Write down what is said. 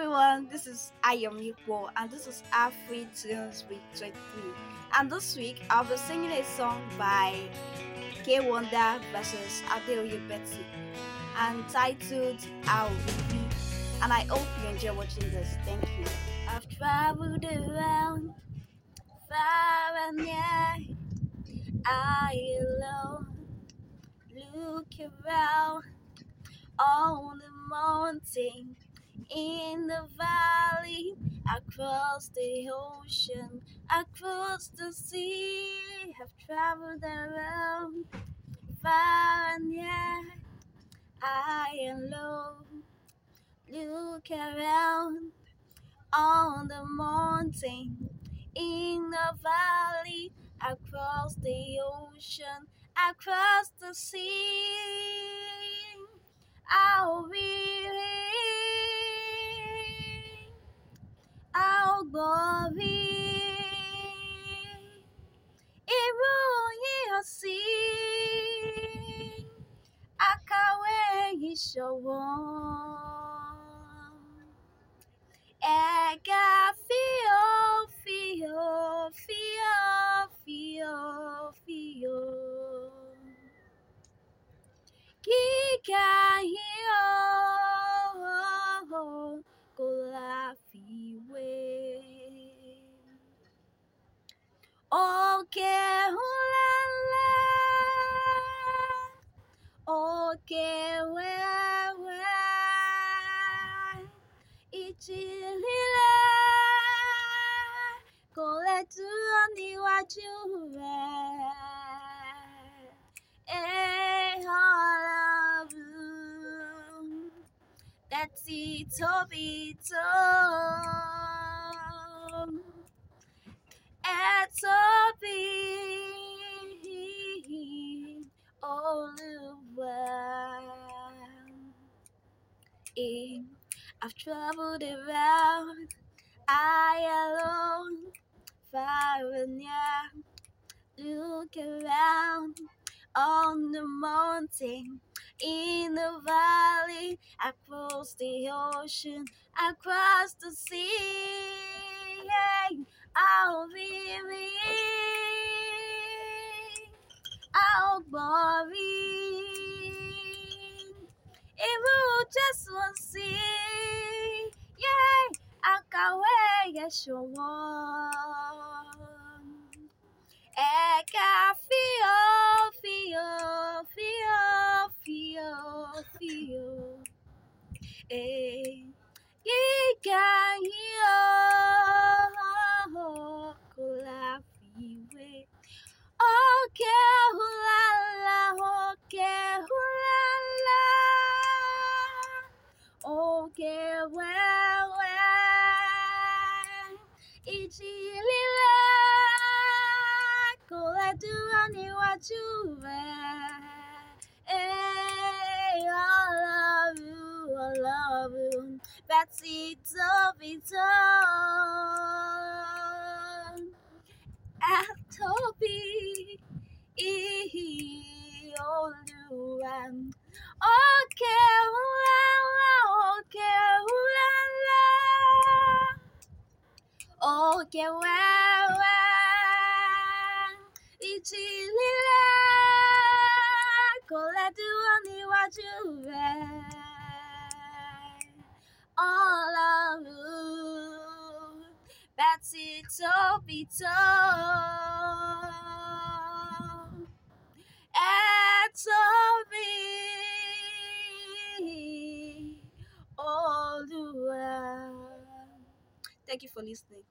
everyone, this is Ayom Equal and this is Afri Tunes Week 23. And this week I'll be singing a song by Kay Wonder versus Adeoye Betty and titled I'll Be. And I hope you enjoy watching this. Thank you. I've traveled around far and near. I alone look around on the mountain in the valley, across the ocean, across the sea, have traveled around far and near, high and low. Look around on the mountain, in the valley, across the ocean, across the sea. Ìṣòwò. Ẹ̀ka fíò fíò fíò fíò fíò. Kíkà yìí ó kò láfiwé. Òkè ńláńlá, òkè wẹ́wẹ́, ìjì líle kò lè dúró níwájú rẹ̀. Ẹ ọlọ́run, tẹ́tí tóbi tó. Ẹ tóbi, Olúwa. Eh, I've traveled around, I alone, far and near. Look around on the mountain, in the valley, across the ocean, across the sea. I'll be I'll glory. Irú Jésù ń sí, yay, ṣọ̀wọ́n. Ẹ̀ka fíò fíò fíò fíò fíò. Eh, Gíga yìí ó kò ìjì líle kò lè dúró níwájú rẹ̀. Hey, Ọlọ́run, Ọlọ́run, Bẹ́tí tóbi tó. Ẹ tóbi, ìhì Olúwa. Òkè ńláńlá, ìjì líle kò lè dúró níwájú rẹ̀. Ọlọ́run, Bẹ́tí tóbi tó. Ẹ tóbi, Olúwa. Thank you for listening.